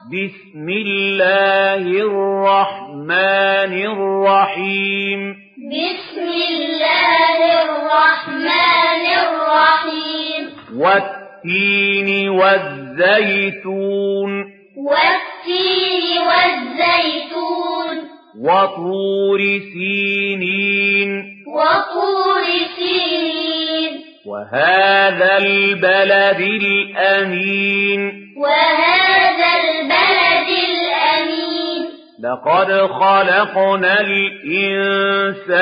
بسم الله الرحمن الرحيم. بسم الله الرحمن الرحيم. والتين والزيتون. والتين والزيتون. وطور سينين. وطور سينين. وهذا البلد الأمين. وهذا لقد خلقنا الإنسان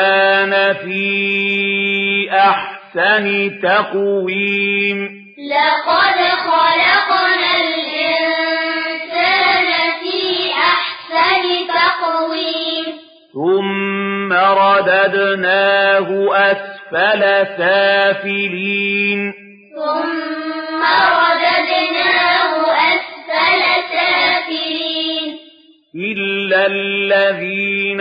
في أحسن تقويم. لقد خلقنا الإنسان في أحسن تقويم. ثم رددناه أسفل سافلين. إلا الذين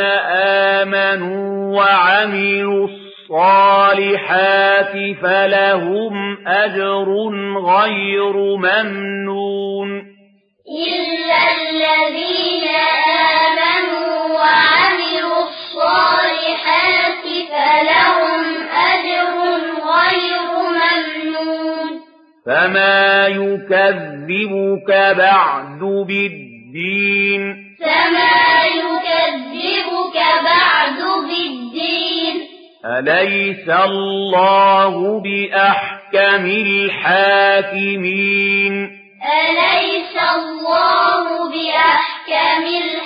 آمنوا وعملوا الصالحات فلهم أجر غير ممنون إلا الذين آمنوا وعملوا الصالحات فلهم أجر غير ممنون فما يكذبك بعد بالدين فما يكذبك بعد بالدين أليس الله بأحكم الحاكمين؟ أليس الله بأحكم الحاكمين